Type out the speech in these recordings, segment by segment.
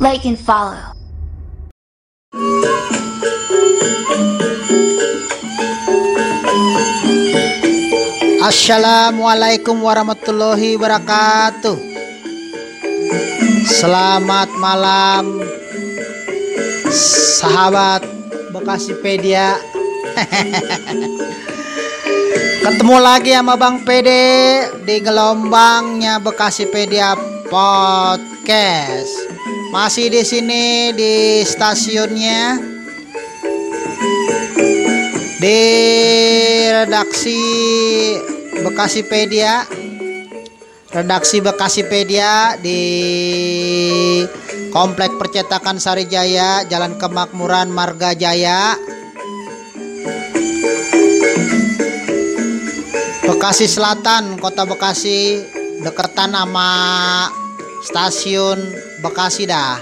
like and follow. Assalamualaikum warahmatullahi wabarakatuh. Selamat malam Sahabat Bekasipedia. Ketemu lagi sama Bang Pede Di gelombangnya Bekasipedia Podcast Masih di sini di stasiunnya. Di redaksi Bekasipedia. Redaksi Bekasipedia di Komplek Percetakan Sarijaya Jalan Kemakmuran Marga Jaya. Bekasi Selatan Kota Bekasi deketan sama stasiun Bekasi dah.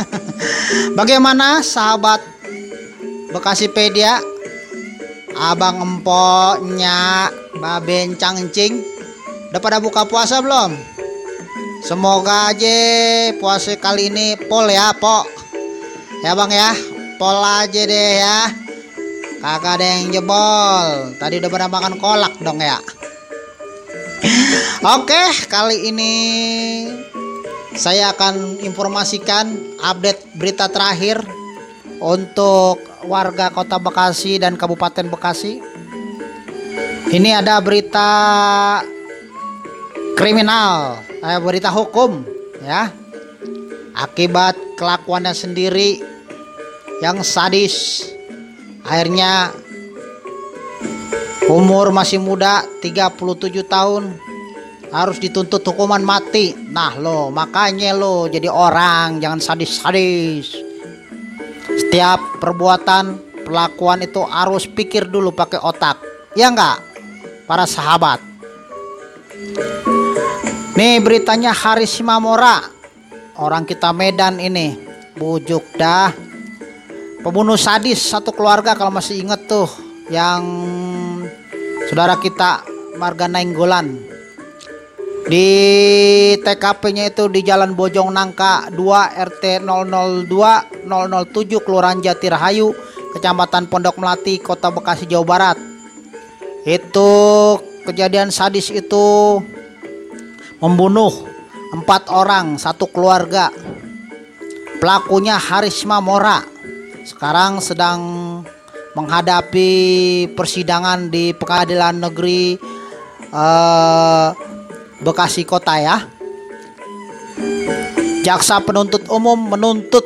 Bagaimana sahabat Bekasipedia? Abang empoknya Babencang Cing Udah pada buka puasa belum? Semoga aja puasa kali ini pol ya pok. Ya bang ya. Pol aja deh ya. Kagak ada yang jebol. Tadi udah pada makan kolak dong ya. Oke kali ini Saya akan informasikan update berita terakhir Untuk warga kota Bekasi dan Kabupaten Bekasi. Ini ada berita kriminal, eh, berita hukum ya. Akibat kelakuannya sendiri yang sadis. Akhirnya umur masih muda 37 tahun harus dituntut hukuman mati. Nah lo makanya lo jadi orang jangan sadis-sadis. Setiap perbuatan perlakuan itu harus pikir dulu pakai otak. Ya enggak para sahabat. Nih beritanya Haris Simamora. Orang kita Medan ini. Bujuk dah. Pembunuh sadis satu keluarga kalau masih inget tuh. Yang saudara kita Marga Nainggolan di TKP-nya itu di Jalan Bojong Nangka 2 RT 002 007 Kelurahan Jatirahayu, Kecamatan Pondok Melati, Kota Bekasi, Jawa Barat. Itu kejadian sadis itu membunuh empat orang satu keluarga. Pelakunya Harisma Mora. Sekarang sedang menghadapi persidangan di Pengadilan Negeri uh, Bekasi Kota ya. Jaksa penuntut umum menuntut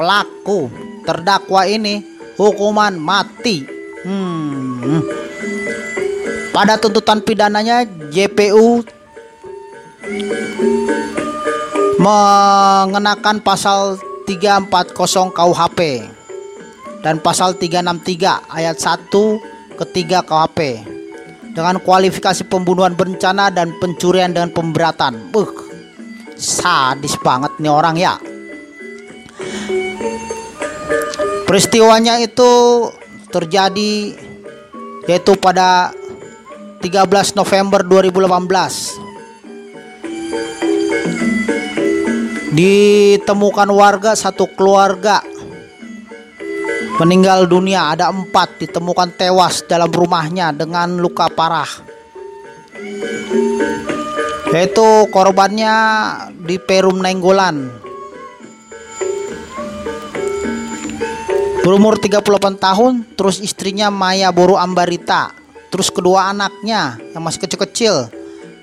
pelaku terdakwa ini hukuman mati. Hmm. Pada tuntutan pidananya JPU mengenakan pasal 340 KUHP dan pasal 363 ayat 1 ketiga KUHP dengan kualifikasi pembunuhan berencana dan pencurian dengan pemberatan. Buh, sadis banget nih orang ya. Peristiwanya itu terjadi yaitu pada 13 November 2018. Ditemukan warga satu keluarga meninggal dunia ada empat ditemukan tewas dalam rumahnya dengan luka parah. Yaitu korbannya di Perum Nenggolan berumur 38 tahun terus istrinya Maya Boru Ambarita. Terus kedua anaknya yang masih kecil-kecil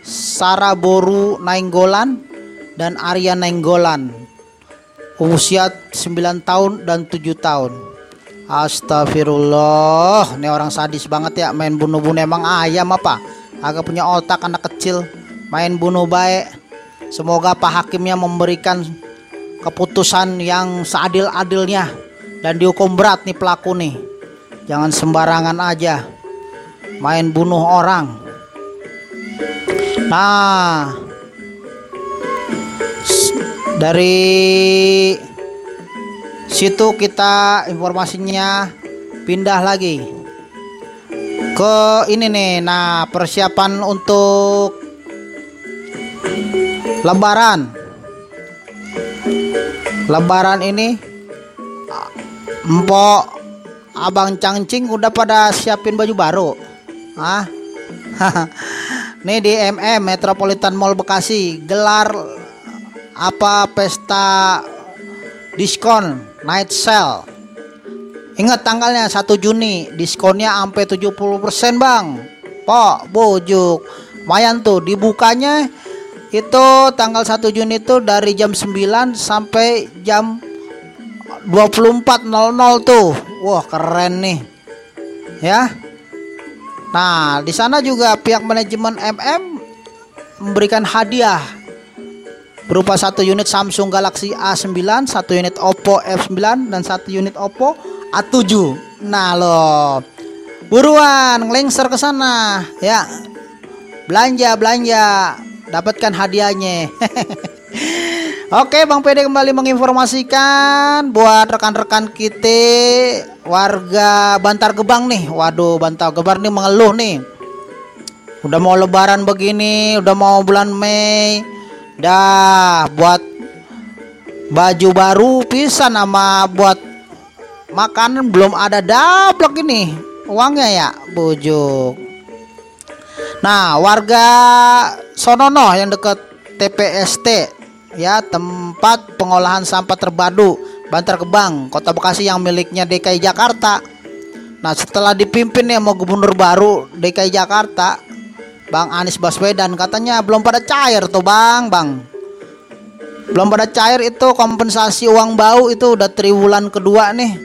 Sarah Boru Nainggolan dan Arya Nainggolan. Usia 9 tahun dan 7 tahun Astagfirullah, ini orang sadis banget ya main bunuh-bunuh emang ayam apa? Agak punya otak anak kecil, main bunuh baik. Semoga Pak Hakimnya memberikan keputusan yang seadil-adilnya dan dihukum berat nih pelaku nih. Jangan sembarangan aja main bunuh orang. Nah, dari situ kita informasinya pindah lagi. Ke ini nih nah persiapan untuk lebaran. Lebaran ini Empok Abang Cangcing udah pada siapin baju baru. Ah Nih di MM Metropolitan Mall Bekasi gelar apa pesta diskon night sale. Ingat tanggalnya 1 Juni, diskonnya sampai 70% Bang. Pok, bujuk. Lumayan tuh dibukanya itu tanggal 1 Juni itu dari jam 9 sampai jam 24.00 tuh. Wah, keren nih. Ya. Nah, di sana juga pihak manajemen MM memberikan hadiah berupa satu unit Samsung Galaxy A9, satu unit Oppo F9 dan satu unit Oppo A7. Nah, lo buruan ngelengser ke sana ya. Belanja, belanja, dapatkan hadiahnya. Oke, Bang PD kembali menginformasikan buat rekan-rekan kita warga Bantar Gebang nih. Waduh, Bantar Gebang nih mengeluh nih. Udah mau lebaran begini, udah mau bulan Mei. Dah buat baju baru bisa nama buat makanan belum ada daplek ini. Uangnya ya, bujuk. Nah, warga Sonono yang deket TPST ya tempat pengolahan sampah terbadu Bantar Gebang Kota Bekasi yang miliknya DKI Jakarta nah setelah dipimpin ya mau gubernur baru DKI Jakarta Bang Anies Baswedan katanya belum pada cair tuh Bang Bang belum pada cair itu kompensasi uang bau itu udah triwulan kedua nih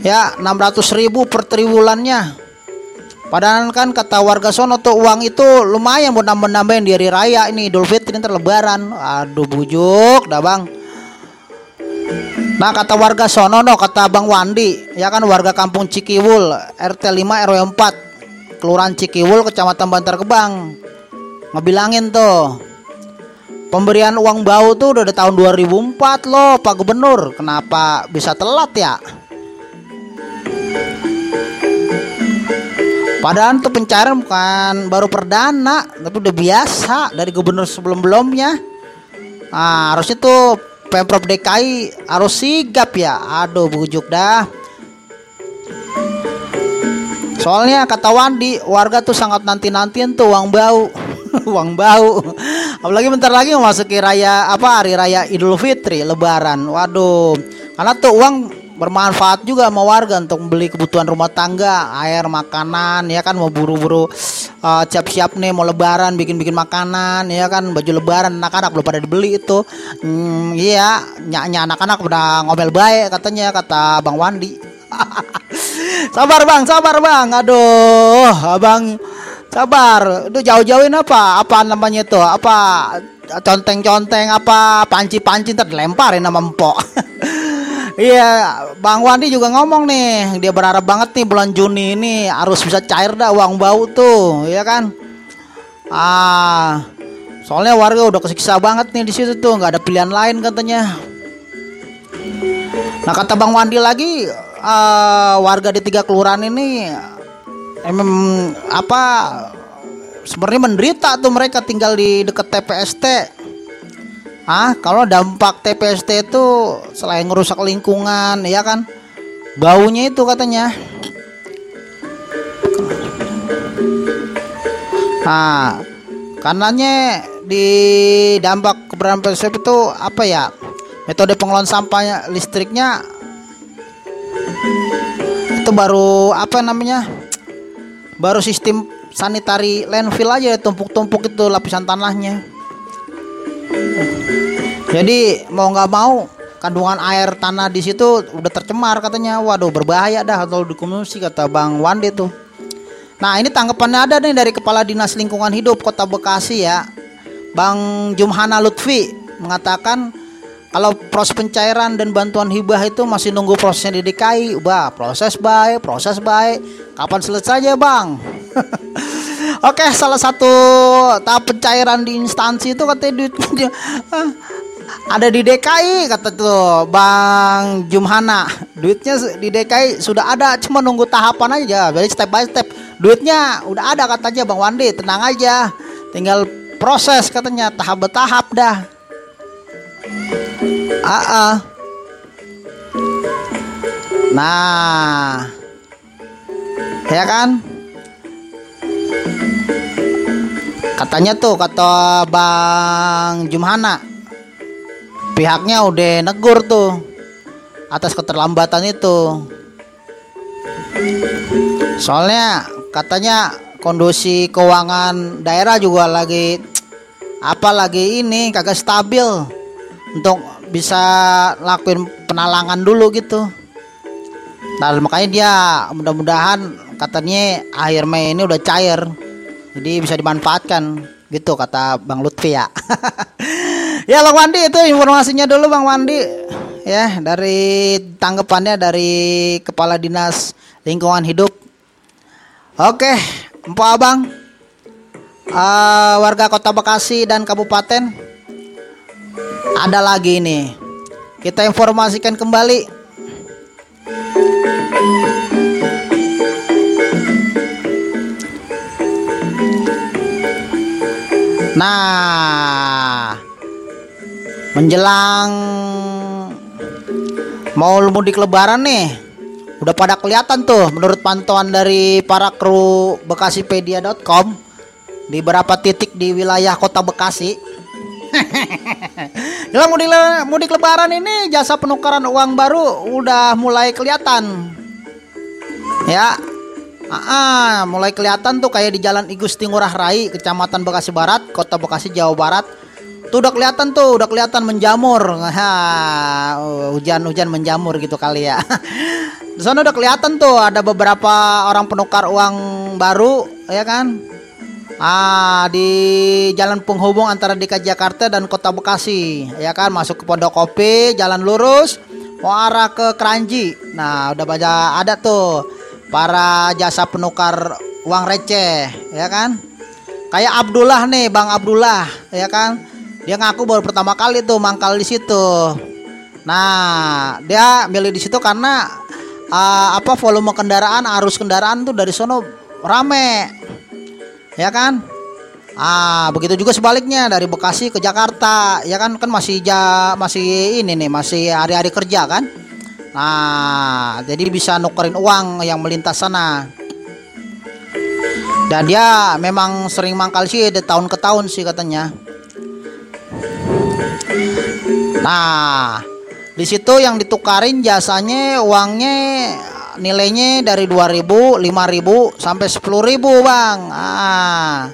ya 600 ribu per triwulannya Padahal kan kata warga sono tuh uang itu lumayan buat nambah-nambahin di hari raya ini Idul Fitri ntar lebaran. Aduh bujuk dah bang. Nah kata warga sono no kata Bang Wandi ya kan warga kampung Cikiwul RT 5 RW 4 Kelurahan Cikiwul Kecamatan Bantar Gebang ngebilangin tuh pemberian uang bau tuh udah dari tahun 2004 loh Pak Gubernur kenapa bisa telat ya Padahal tuh pencarian bukan baru perdana, tapi udah biasa dari gubernur sebelum-belumnya. Nah, harusnya tuh Pemprov DKI harus sigap ya. Aduh, bujuk dah. Soalnya kata Wandi, warga tuh sangat nanti-nantian tuh uang bau. uang bau. Apalagi bentar lagi memasuki raya apa hari raya Idul Fitri, lebaran. Waduh. Karena tuh uang bermanfaat juga sama warga untuk membeli kebutuhan rumah tangga, air, makanan, ya kan mau buru-buru uh, siap-siap nih mau lebaran bikin-bikin makanan, ya kan baju lebaran anak-anak belum pada dibeli itu. Hmm, iya, nyanyi anak-anak udah ngomel baik katanya kata Bang Wandi. sabar Bang, sabar Bang. Aduh, Abang sabar. Itu jauh-jauhin apa? Apa namanya itu? Apa conteng-conteng apa panci-panci ntar dilemparin sama empok. Iya, Bang Wandi juga ngomong nih, dia berharap banget nih bulan Juni ini harus bisa cair dah uang bau tuh, ya kan? Ah, soalnya warga udah kesiksa banget nih di situ tuh, nggak ada pilihan lain katanya. Nah kata Bang Wandi lagi, uh, warga di tiga kelurahan ini emang apa sebenarnya menderita tuh mereka tinggal di dekat TPST Ah, kalau dampak TPST itu selain ngerusak lingkungan, ya kan? Baunya itu katanya. Nah, karenanya di dampak keberadaan itu apa ya? Metode pengelolaan sampahnya listriknya itu baru apa namanya? Baru sistem sanitari landfill aja tumpuk-tumpuk itu lapisan tanahnya. Jadi mau nggak mau kandungan air tanah di situ udah tercemar katanya. Waduh berbahaya dah kalau dikonsumsi kata Bang Wandi tuh. Nah ini tanggapannya ada nih dari Kepala Dinas Lingkungan Hidup Kota Bekasi ya. Bang Jumhana Lutfi mengatakan kalau proses pencairan dan bantuan hibah itu masih nunggu prosesnya di DKI. Bah, proses baik, proses baik. Kapan selesai ya bang? Oke, salah satu tahap pencairan di instansi itu katanya duitnya ada di DKI kata tuh Bang Jumhana duitnya di DKI sudah ada cuma nunggu tahapan aja jadi step by step duitnya udah ada katanya Bang Wandi tenang aja tinggal proses katanya tahap bertahap dah ah. nah. Ya kan? Katanya tuh kata Bang Jumhana pihaknya udah negur tuh atas keterlambatan itu. Soalnya katanya kondisi keuangan daerah juga lagi apa lagi ini kagak stabil untuk bisa lakuin penalangan dulu gitu. Nah makanya dia mudah-mudahan katanya akhir Mei ini udah cair. Jadi bisa dimanfaatkan gitu kata Bang Lutfi ya. Ya Bang Wandi itu informasinya dulu Bang Wandi. Ya dari tanggapannya dari Kepala Dinas Lingkungan Hidup. Oke Empo Abang uh, warga Kota Bekasi dan Kabupaten ada lagi ini kita informasikan kembali Nah, menjelang mau mudik lebaran nih, udah pada kelihatan tuh menurut pantauan dari para kru bekasipedia.com di beberapa titik di wilayah kota Bekasi. Dalam mudik, mudik lebaran ini jasa penukaran uang baru udah mulai kelihatan. Ya, Ah, mulai kelihatan tuh kayak di Jalan Igusti Ngurah Rai, Kecamatan Bekasi Barat, Kota Bekasi, Jawa Barat. Tuh udah kelihatan tuh, udah kelihatan menjamur. hujan-hujan menjamur gitu kali ya. di sana udah kelihatan tuh ada beberapa orang penukar uang baru, ya kan? Ah, di jalan penghubung antara DKI Jakarta dan Kota Bekasi, ya kan? Masuk ke Pondok Kopi, jalan lurus, mau arah ke Keranji. Nah, udah baca ada tuh para jasa penukar uang receh ya kan kayak Abdullah nih Bang Abdullah ya kan dia ngaku baru pertama kali tuh mangkal di situ nah dia milih di situ karena uh, apa volume kendaraan arus kendaraan tuh dari sono rame ya kan ah begitu juga sebaliknya dari Bekasi ke Jakarta ya kan kan masih ja, masih ini nih masih hari-hari kerja kan Nah, jadi bisa nukerin uang yang melintas sana. Dan dia memang sering mangkal sih dari tahun ke tahun sih katanya. Nah, di situ yang ditukarin jasanya uangnya nilainya dari 2000, 5000 sampai 10000, Bang. Ah.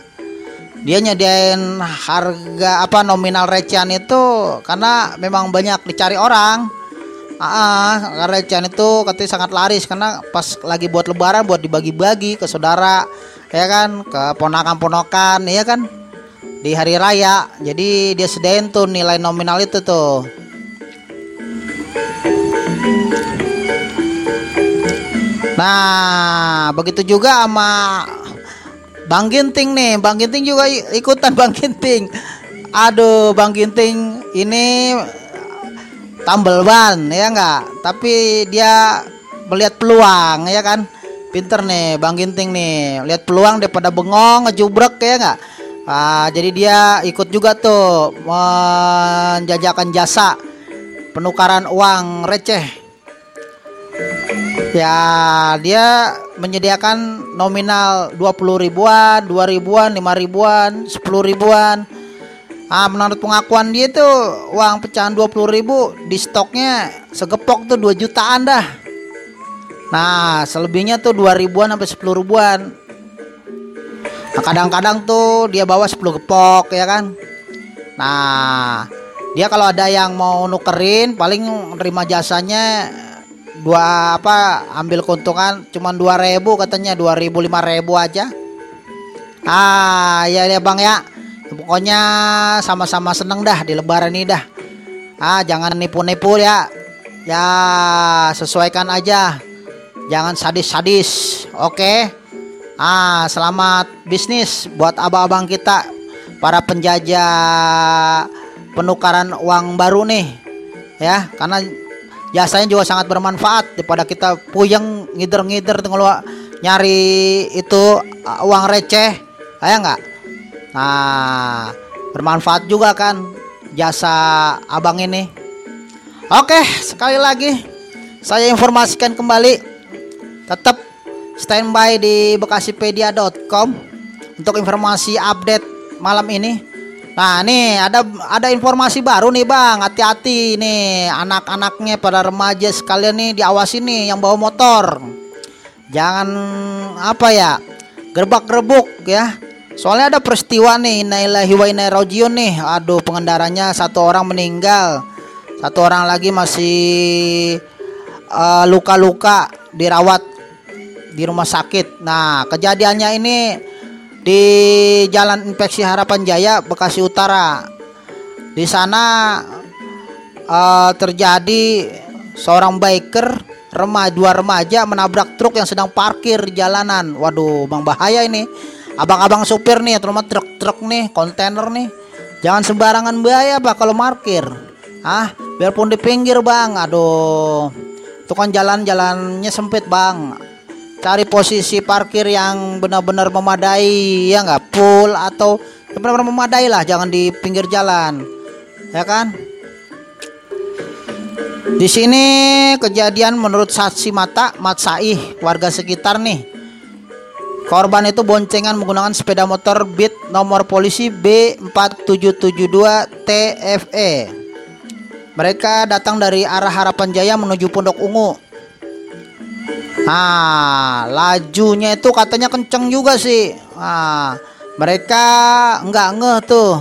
Dia nyediain harga apa nominal recehan itu karena memang banyak dicari orang Ah, karena itu katanya sangat laris karena pas lagi buat lebaran buat dibagi-bagi ke saudara, ya kan, ke ponakan-ponakan, ya kan, di hari raya. Jadi dia sedain tuh nilai nominal itu tuh. Nah, begitu juga sama Bang Ginting nih, Bang Ginting juga ikutan Bang Ginting. Aduh, Bang Ginting ini tambal ban ya enggak tapi dia melihat peluang ya kan? Pinter nih Bang Ginting nih. Lihat peluang daripada bengong ngejubrek ya enggak ah, jadi dia ikut juga tuh menjajakan jasa penukaran uang receh ya dia menyediakan nominal 20 ribuan 2 ribuan 5 ribuan 10 ribuan Ah, menurut pengakuan dia tuh uang pecahan 20 ribu di stoknya segepok tuh 2 jutaan dah. Nah, selebihnya tuh 2 ribuan sampai 10 ribuan. Nah, kadang-kadang tuh dia bawa 10 gepok ya kan. Nah, dia kalau ada yang mau nukerin paling terima jasanya dua apa ambil keuntungan cuma dua ribu katanya dua ribu lima ribu aja. Ah ya ya bang ya. Pokoknya sama-sama seneng dah di lebaran ini dah. Ah jangan nipu-nipu ya. Ya sesuaikan aja. Jangan sadis-sadis oke? Okay? ah selamat bisnis buat abang-abang kita para penjajah penukaran uang baru nih ya. Karena jasanya juga sangat bermanfaat daripada kita puyeng ngider-ngider kalau nyari itu uh, uang receh ya nggak Nah, bermanfaat juga kan jasa abang ini. Oke, sekali lagi saya informasikan kembali tetap standby di bekasipedia.com untuk informasi update malam ini. Nah, nih ada ada informasi baru nih, Bang. Hati-hati nih anak-anaknya pada remaja sekalian nih diawasi nih yang bawa motor. Jangan apa ya? Gerbak-gerbuk ya. Soalnya ada peristiwa nih, Nailahi wa nih. Aduh, pengendaranya satu orang meninggal. Satu orang lagi masih eh, luka-luka uh, dirawat di rumah sakit. Nah, kejadiannya ini di Jalan Infeksi Harapan Jaya, Bekasi Utara. Di sana uh, terjadi seorang biker remaja dua remaja menabrak truk yang sedang parkir di jalanan. Waduh, bang bahaya ini. Abang-abang supir nih, terutama truk-truk nih, kontainer nih. Jangan sembarangan bahaya pak kalau parkir. Ah, biarpun di pinggir bang. Aduh, itu kan jalan-jalannya sempit bang cari posisi parkir yang benar-benar memadai ya nggak? Full atau benar-benar memadai lah jangan di pinggir jalan. Ya kan? Di sini kejadian menurut saksi mata Matsai warga sekitar nih. Korban itu boncengan menggunakan sepeda motor Beat nomor polisi B4772 TFE mereka datang dari arah Harapan Jaya menuju Pondok Ungu Nah, lajunya itu katanya kenceng juga sih. Nah, mereka nggak ngeh tuh.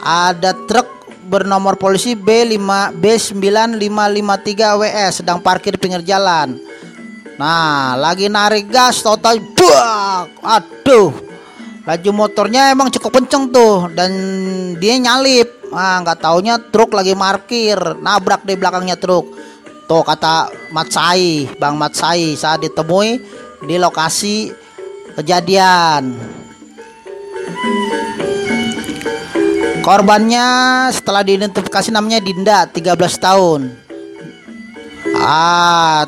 Ada truk bernomor polisi B5 B9553 WS sedang parkir pinggir jalan. Nah, lagi narik gas total buak. Aduh. Laju motornya emang cukup kenceng tuh dan dia nyalip. Ah, nggak taunya truk lagi parkir, nabrak di belakangnya truk. Tuh kata Matsai, Bang Matsai saat ditemui di lokasi kejadian. Korbannya setelah diidentifikasi namanya Dinda, 13 tahun. Ah,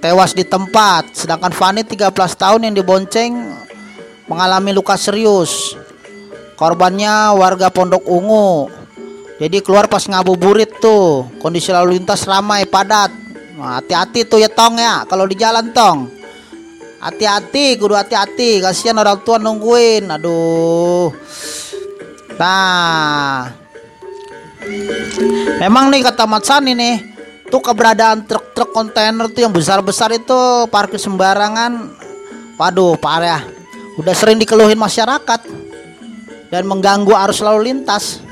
tewas di tempat. Sedangkan Fani 13 tahun yang dibonceng mengalami luka serius. Korbannya warga Pondok Ungu. Jadi keluar pas ngabuburit tuh, kondisi lalu lintas ramai padat. hati-hati tuh ya tong ya, kalau di jalan tong. Hati-hati, kudu hati-hati, kasihan orang tua nungguin. Aduh. Nah. Memang nih kata Matsani nih, tuh keberadaan truk-truk kontainer tuh yang besar-besar itu parkir sembarangan. Waduh, parah. Udah sering dikeluhin masyarakat dan mengganggu arus lalu lintas.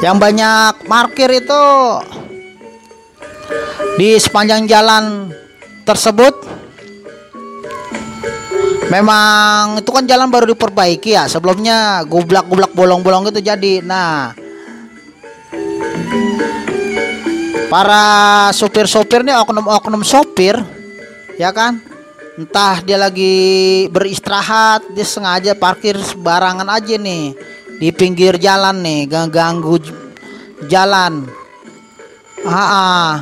Yang banyak parkir itu di sepanjang jalan tersebut. Memang itu kan jalan baru diperbaiki ya sebelumnya gublak-gublak bolong-bolong itu jadi. Nah para sopir-sopir nih oknum-oknum sopir ya kan? Entah dia lagi beristirahat dia sengaja parkir sembarangan aja nih di pinggir jalan nih ganggu jalan ah, ah.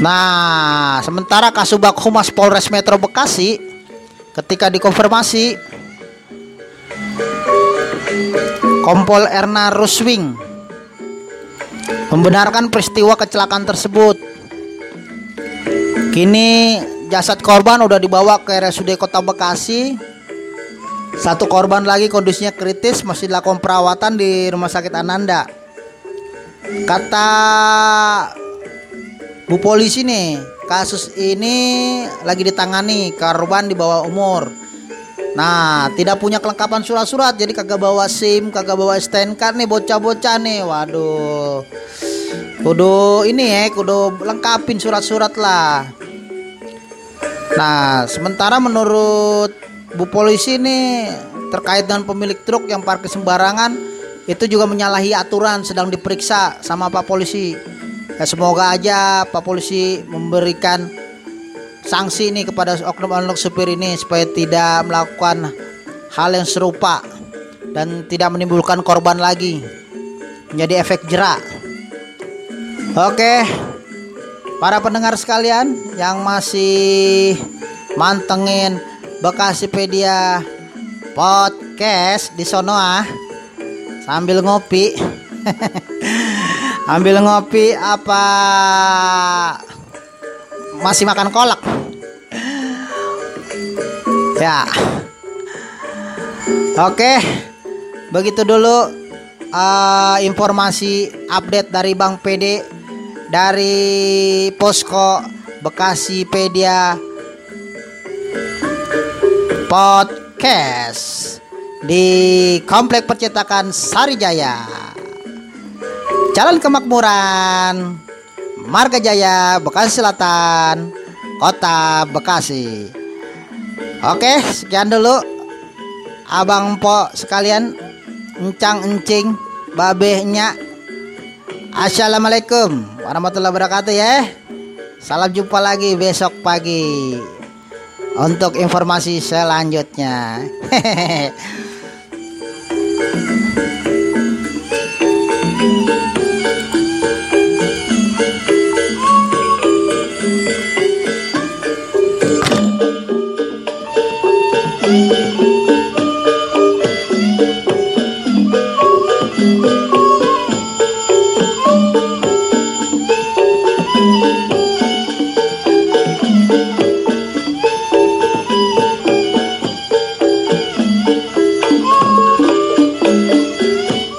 Nah, sementara Kasubag Humas Polres Metro Bekasi ketika dikonfirmasi Kompol Erna Ruswing membenarkan peristiwa kecelakaan tersebut Kini jasad korban udah dibawa ke RSUD Kota Bekasi. Satu korban lagi kondisinya kritis masih dilakukan perawatan di Rumah Sakit Ananda. Kata Bu polisi nih, kasus ini lagi ditangani korban di bawah umur. Nah, tidak punya kelengkapan surat-surat jadi kagak bawa SIM, kagak bawa STNK nih bocah-bocah nih. Waduh. Kudu ini ya, kudu lengkapin surat-surat lah. Nah, sementara menurut Bu polisi ini terkait dengan pemilik truk yang parkir sembarangan itu juga menyalahi aturan sedang diperiksa sama Pak polisi. Ya, semoga aja Pak polisi memberikan sanksi ini kepada oknum-oknum supir ini supaya tidak melakukan hal yang serupa dan tidak menimbulkan korban lagi menjadi efek jerak. Oke, para pendengar sekalian yang masih mantengin Bekasipedia podcast di sono ah. Sambil ngopi. Ambil ngopi apa? Masih makan kolak? Ya. Oke. Begitu dulu uh, informasi update dari Bang PD dari Posko Bekasi Pedia Podcast di Komplek Percetakan Sarijaya. Jalan Kemakmuran, Marga Jaya, Bekasi Selatan, Kota Bekasi. Oke, sekian dulu. Abang Po sekalian, encang encing, babehnya. Assalamualaikum warahmatullahi wabarakatuh ya. Salam jumpa lagi besok pagi untuk informasi selanjutnya. Hehehe.